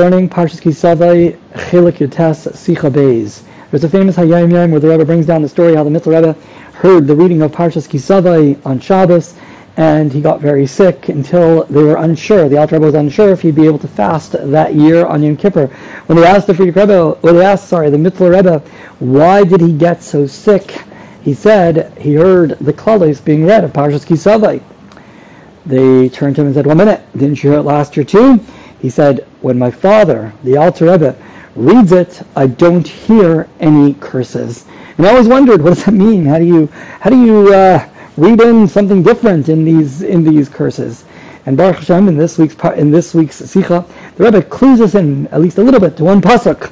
learning Parshas Kisavai Chelik Yotes Sicha Beis. There's a famous Hayom Yom where the Rebbe brings down the story how the Mittler Rebbe heard the reading of Parshas Kisavai on Shabbos and he got very sick until they were unsure. The Alter Rebbe was unsure if he'd be able to fast that year on Yom Kippur. When they asked the Frierdiker Rebbe, when they asked, sorry, the Mittler Rebbe, why did he get so sick? He said he heard the Klalis being read of Parshas Kisavai. They turned to him and said, one minute, didn't you hear it last year too? He said, when my father, the Alter Rebbe, reads it, I don't hear any curses. And I always wondered, what does that mean? How do you, how do you uh, read in something different in these in these curses? And Baruch Hashem, in this week's in this week's Sikha, the Rebbe clues us in at least a little bit to one pasuk,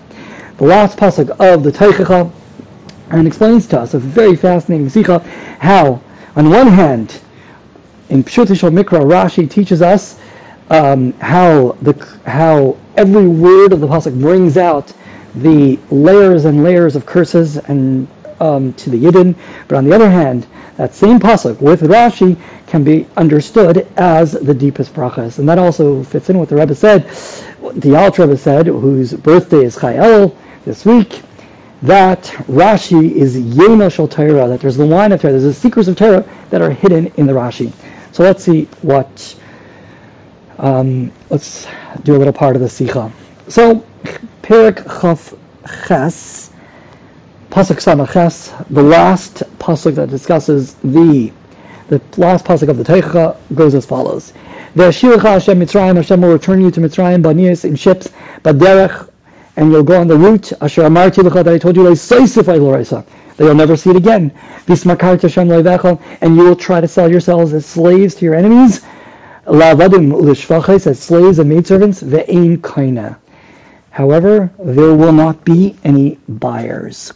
the last pasuk of the Teichacha, and explains to us a very fascinating Sikha how, on one hand, in Pshut Mikra, Rashi teaches us um, how the how every word of the pasuk brings out the layers and layers of curses and um, to the Yidden. But on the other hand, that same pasuk with Rashi can be understood as the deepest brachas, and that also fits in with the Rebbe said. The Alter Rebbe said, whose birthday is Chai Elul this week, that Rashi is Yena Shal Torah, that there's the wine of Torah, there's the secrets of Torah that are hidden in the Rashi. So let's see what um, let's do a little part of the Sikha. So, Perik Chaf Ches, Pasuk Samaches, the last pasuk that discusses the the last pasuk of the Teicha goes as follows: Ve'ashircha Hashem Mitzrayim, Hashem will return you to Mitzrayim, banias in ships, baderech, and you'll go on the route. Asher Amarti Lecha that I told you, that you'll never see it again. Vismakartem sham and you will try to sell yourselves as slaves to your enemies. Lavadim lishvachais as slaves and maidservants, ve'ein kaina. However, there will not be any buyers.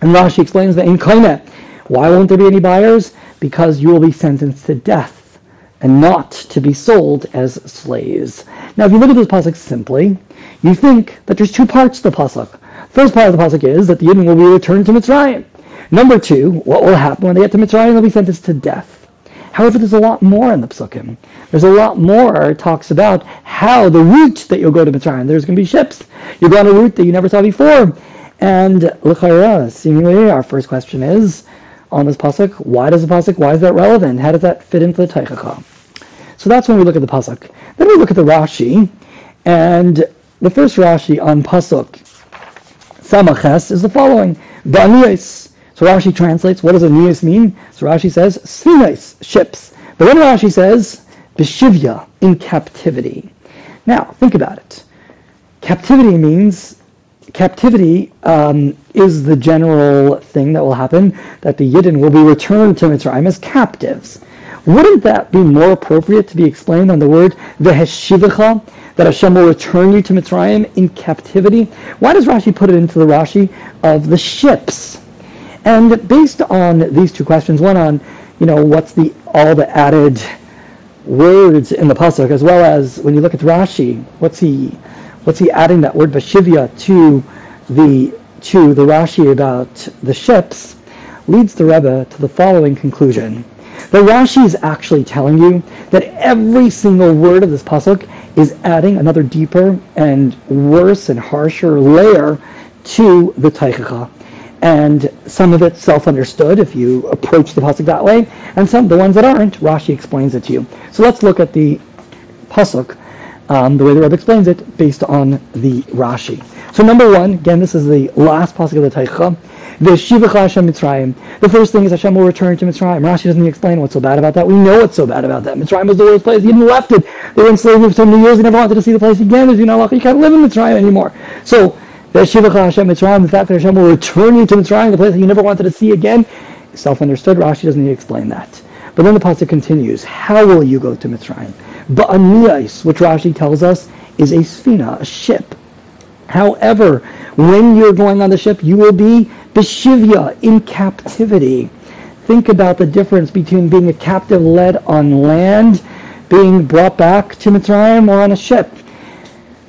And Rashi explains that ve'ein kaina. Why won't there be any buyers? Because you will be sentenced to death and not to be sold as slaves. Now, if you look at this pasuk simply, you think that there's two parts to the pasuk. First part of the pasuk is that the Yidden will be returned to Mitzrayim. Number two, what will happen when they get to Mitzrayim? They'll be sentenced to death. However, there's a lot more in the psukim. There's a lot more it talks about how the route that you'll go to Mitzrayim. There's going to be ships. You go on a route that you never saw before. And l'chayra, seemingly, our first question is on this pasuk: Why does the pasuk? Why is that relevant? How does that fit into the Teichacha? So that's when we look at the pasuk. Then we look at the Rashi, and the first Rashi on pasuk Samaches is the following: Ba'niyos. So Rashi translates, what does Aeneas mean? So Rashi says, Sinais, ships. But then Rashi says, Beshivya, in captivity. Now, think about it. Captivity means, captivity um, is the general thing that will happen, that the Yidden will be returned to Mitzrayim as captives. Wouldn't that be more appropriate to be explained on the word veheshivacha, that Hashem will return you to Mitzrayim in captivity? Why does Rashi put it into the Rashi of the ships? And based on these two questions, one on, you know, what's the all the added words in the pasuk, as well as when you look at Rashi, what's he what's he adding that word bashivya to the to the Rashi about the ships, leads the Rebbe to the following conclusion. The Rashi is actually telling you that every single word of this pasuk is adding another deeper and worse and harsher layer to the Teichacha and some of it's self-understood if you approach the pasuk that way, and some the ones that aren't, Rashi explains it to you. So let's look at the pasuk, um, the way the Rebbe explains it, based on the Rashi. So number one, again, this is the last pasuk of the Teicha. The first thing is Hashem will return to Mitzrayim. Rashi doesn't explain what's so bad about that. We know what's so bad about that. Mitzrayim was the worst place. He even left it. They were enslaved for so many years. They never wanted to see the place again. There's you know, you can't live in Mitzrayim anymore. So Veshivacha Hashem Mitzrayim, the fact that Hashem will return you to Mitzrayim, the place that you never wanted to see again, self-understood. Rashi doesn't need to explain that. But then the pasuk continues. How will you go to Mitzrayim? Ba'aniyais, which Rashi tells us is a sfina, a ship. However, when you're going on the ship, you will be beshivya, in captivity. Think about the difference between being a captive led on land, being brought back to Mitzrayim, or on a ship.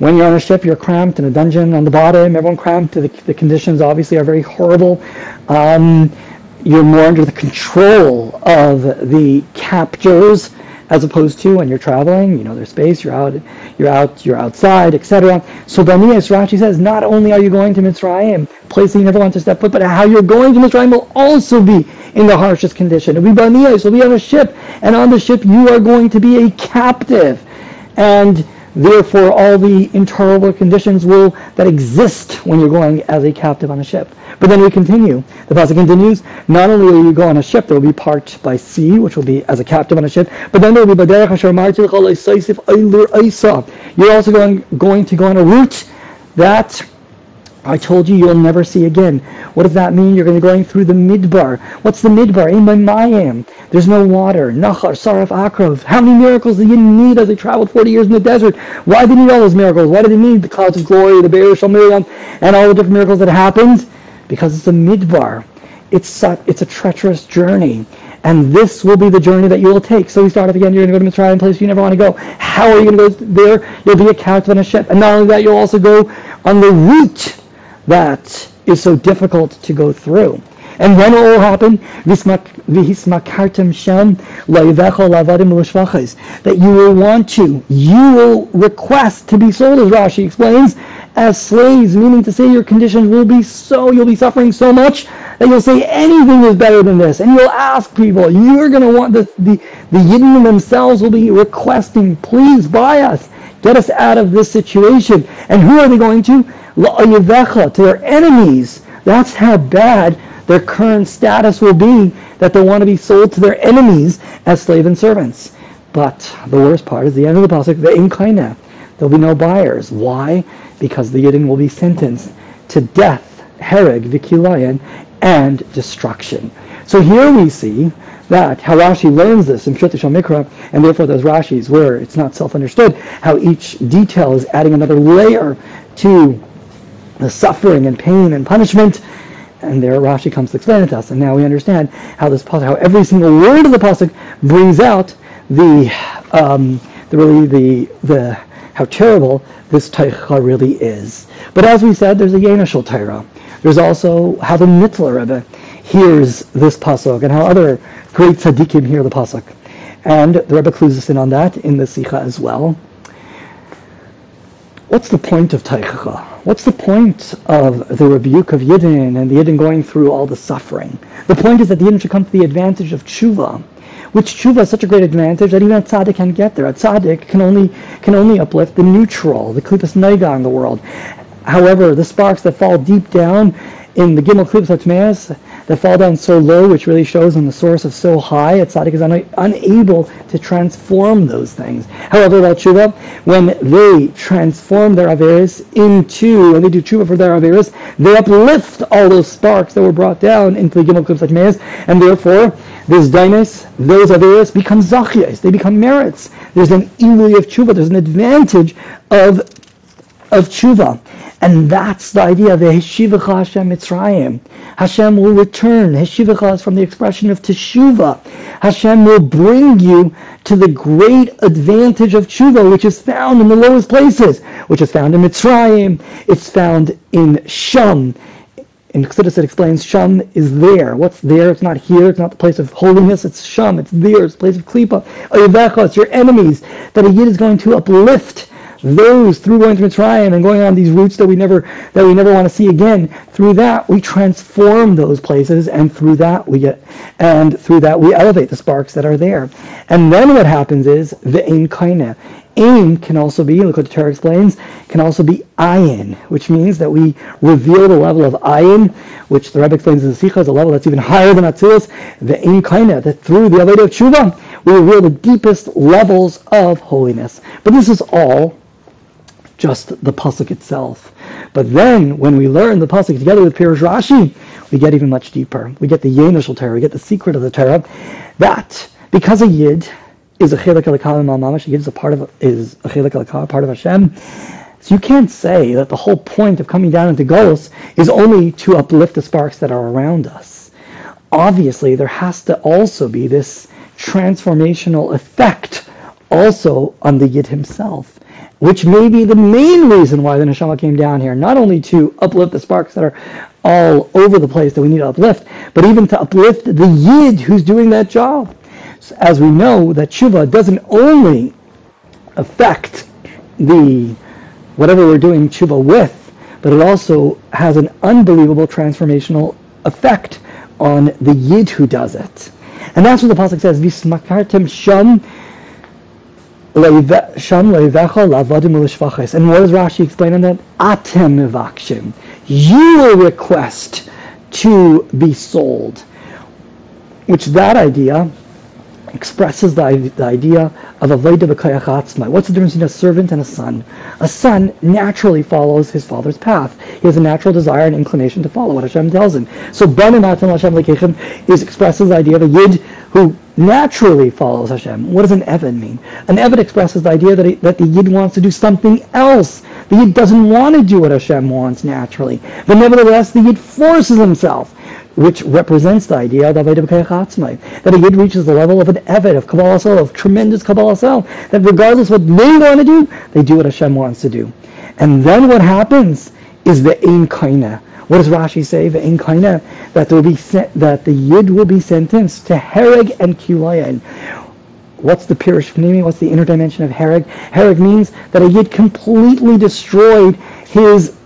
When you're on a ship, you're cramped in a dungeon on the bottom, everyone cramped. The, the conditions obviously are very horrible. Um, you're more under the control of the captors as opposed to when you're traveling, you know, there's space, you're out, you're out, you're outside, etc. So Banias, Rashi says, not only are you going to Mitzrayim, place that you never want to step foot, but how you're going to Mitzrayim will also be in the harshest condition. It'll be Banias, will be on a ship, and on the ship you are going to be a captive. And therefore all the intolerable conditions will that exist when you're going as a captive on a ship. But then we continue. The pasuk continues. Not only will you go on a ship, there will be part by sea, which will be as a captive on a ship. But then there will be You're also going going to go on a route that I told you you'll never see again. What does that mean? You're going to be going through the midbar. What's the midbar? In my Mayim. There's no water. Nachar, Saraf, Akrov. How many miracles did you need as they traveled 40 years in the desert? Why did they need all those miracles? Why did they need the clouds of glory, the Be'er Miriam, and all the different miracles that happened? Because it's a midbar. It's a, it's a treacherous journey. And this will be the journey that you will take. So we start off again. You're going to go to Mitzrayim, place you never want to go. How are you going to go there? You'll be a captive on a ship. And not only that, you'll also go on the route that is so difficult to go through. And when it will happen, that you will want to, you will request to be sold, as Rashi explains, as slaves, meaning to say your conditions will be so, you'll be suffering so much that you'll say anything is better than this. And you'll ask people, you're going to want, the, the, the Yidden themselves will be requesting, please buy us, get us out of this situation. And who are they going to? To their enemies. That's how bad their current status will be, that they want to be sold to their enemies as slave and servants. But the worst part is the end of the pasuk, the inkaina. There'll be no buyers. Why? Because the Yidden will be sentenced to death, hereg, vikilayan, and destruction. So here we see that how Rashi learns this in Pshut Mikra, and therefore those Rashis where it's not self-understood, how each detail is adding another layer to the suffering and pain and punishment. And there Rashi comes to explain it to us. And now we understand how this how every single word of the pasuk brings out the, um, the really the the how terrible this taicha really is. But as we said, there's a Yenashal Torah. There's also how the Mittler Rebbe hears this pasuk and how other great tzaddikim hear the pasuk. And the Rebbe clues us in on that in the Sikha as well. What's the point of Taichacha? What's the point of the rebuke of Yidden and the Yidden going through all the suffering? The point is that the Yidden should come to the advantage of tshuva, which tshuva is such a great advantage that even a tzaddik can get there. A tzaddik can only can only uplift the neutral, the klipas naiga in the world. However, the sparks that fall deep down in the gimel klipas that fall down so low, which really shows on the source of so high, a tzaddik is un- unable to transform those things. However, about tshuva, when they transform their averis into, when they do tshuva for their averis, they uplift all those sparks that were brought down into the gimel klipsat meis, and therefore, this dainis, those averis become zachyas, they become merits. There's an ilui of tshuva, there's an advantage of of tshuva. And that's the idea of the Heshivacha Hashem Mitzrayim. Hashem will return. Heshivacha is from the expression of Teshuva. Hashem will bring you to the great advantage of Tshuva, which is found in the lowest places, which is found in Mitzrayim. It's found in Sham. In Chassidus it explains Sham is there. What's there? It's not here. It's not the place of holiness. It's Sham. It's there. It's the place of Klipa. Oyevecha, it's your enemies that a Yid is going to uplift those through going to Mitzrayim and going on these routes that we never that we never want to see again. Through that we transform those places, and through that we get and through that we elevate the sparks that are there. And then what happens is the aim kaina. Aim can also be, look what the Torah explains, can also be ayin, which means that we reveal the level of ayin, which the Rebbe explains in the Sikha is a level that's even higher than Atzilus, the aim kaina, that through the Avodah of Tshuva, we reveal the deepest levels of holiness. But this is all just the pasuk itself. But then, when we learn the pasuk together with Pirush Rashi, we get even much deeper. We get the Yenishal Torah, we get the secret of the Torah, that because a Yid is a Chelik Elikah Mamash, a Yid is a part of is a Chelik Elikah, part of Hashem. So you can't say that the whole point of coming down into Golos is only to uplift the sparks that are around us. Obviously, there has to also be this transformational effect also on the Yid himself which may be the main reason why the neshama came down here, not only to uplift the sparks that are all over the place that we need to uplift, but even to uplift the yid who's doing that job. as we know that tshuva doesn't only affect the whatever we're doing tshuva with, but it also has an unbelievable transformational effect on the yid who does it. And that's what the pasuk says, "Vismakartem sham sham leivecha lavadim ulishvachis." And what does Rashi explain on that? Atem mivakshim. You will request to be sold. Which that idea expresses the, the idea of b'koyach atzma. What's the difference between a servant and a son? A son naturally follows his father's path. He has a natural desire and inclination to follow what Hashem tells him. So ben Hashem lekechem is expresses the idea of a yid who naturally follows Hashem. What does an Eved mean? An Eved expresses the idea that, he, that the yid wants to do something else. The yid doesn't want to do what Hashem wants naturally. But nevertheless, the yid forces himself which represents the idea of that a yid reaches the level of an evet, of Kabbalas Ol, of tremendous Kabbalas Ol, that regardless of what they want to do, they do what Hashem wants to do. And then what happens is the Ein Kaina. What does Rashi say? The Ein Kaina, that, will be that the yid will be sentenced to Hereg and Kilayan. What's the Pirish Pnimi? What's the inner dimension of Hereg? Hereg means that a yid completely destroyed his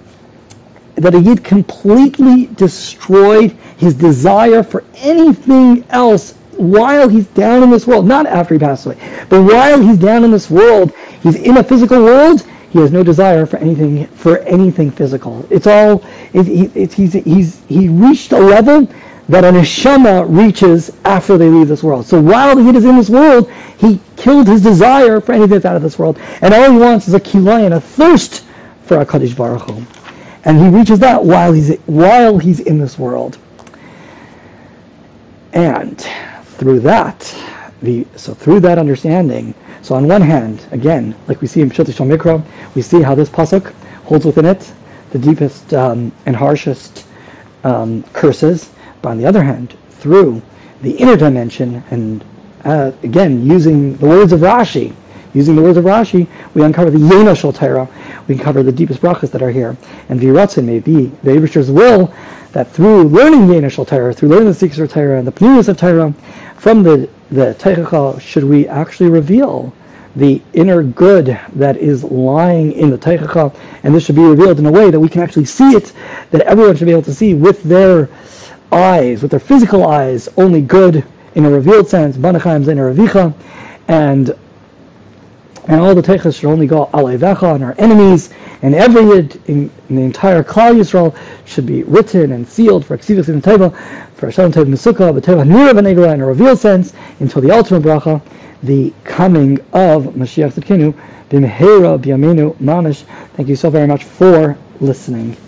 that a yid completely destroyed his desire for anything else while he's down in this world, not after he passed away, but while he's down in this world, he's in a physical world, he has no desire for anything for anything physical. It's all it, it, he's, he's he reached a level that a neshama reaches after they leave this world. So while he is in this world, he killed his desire for anything that's out of this world, and all he wants is a kilayan, a thirst for a kaddish baruch Hu. and he reaches that while he's while he's in this world. And through that, the, so through that understanding, so on one hand, again, like we see in Pshut Mikra, we see how this pasuk holds within it the deepest um, and harshest um, curses. But on the other hand, through the inner dimension, and uh, again, using the words of Rashi, using the words of Rashi, we uncover the Yena Shal Torah. We can cover the deepest brachas that are here. And Viratzin may be the Abishter's will that through learning the initial Torah, through learning the secrets of Torah and the pnimiyus of Torah, from the the Teichachal, should we actually reveal the inner good that is lying in the Teichachal, and this should be revealed in a way that we can actually see it, that everyone should be able to see with their eyes, with their physical eyes, only good in a revealed sense, Banachaim Zayin Ravicha, and and all the teichas should only go alayvecha on our enemies, and every yid in, in, the entire Klal Yisrael should be written and sealed for Ksivus in the Teva, for Hashem Tev Mesukah, but Teva Nira in a revealed sense, until the ultimate bracha, the coming of Mashiach Tzidkenu, B'mehera B'yamenu Mamish. Thank you so very much for listening.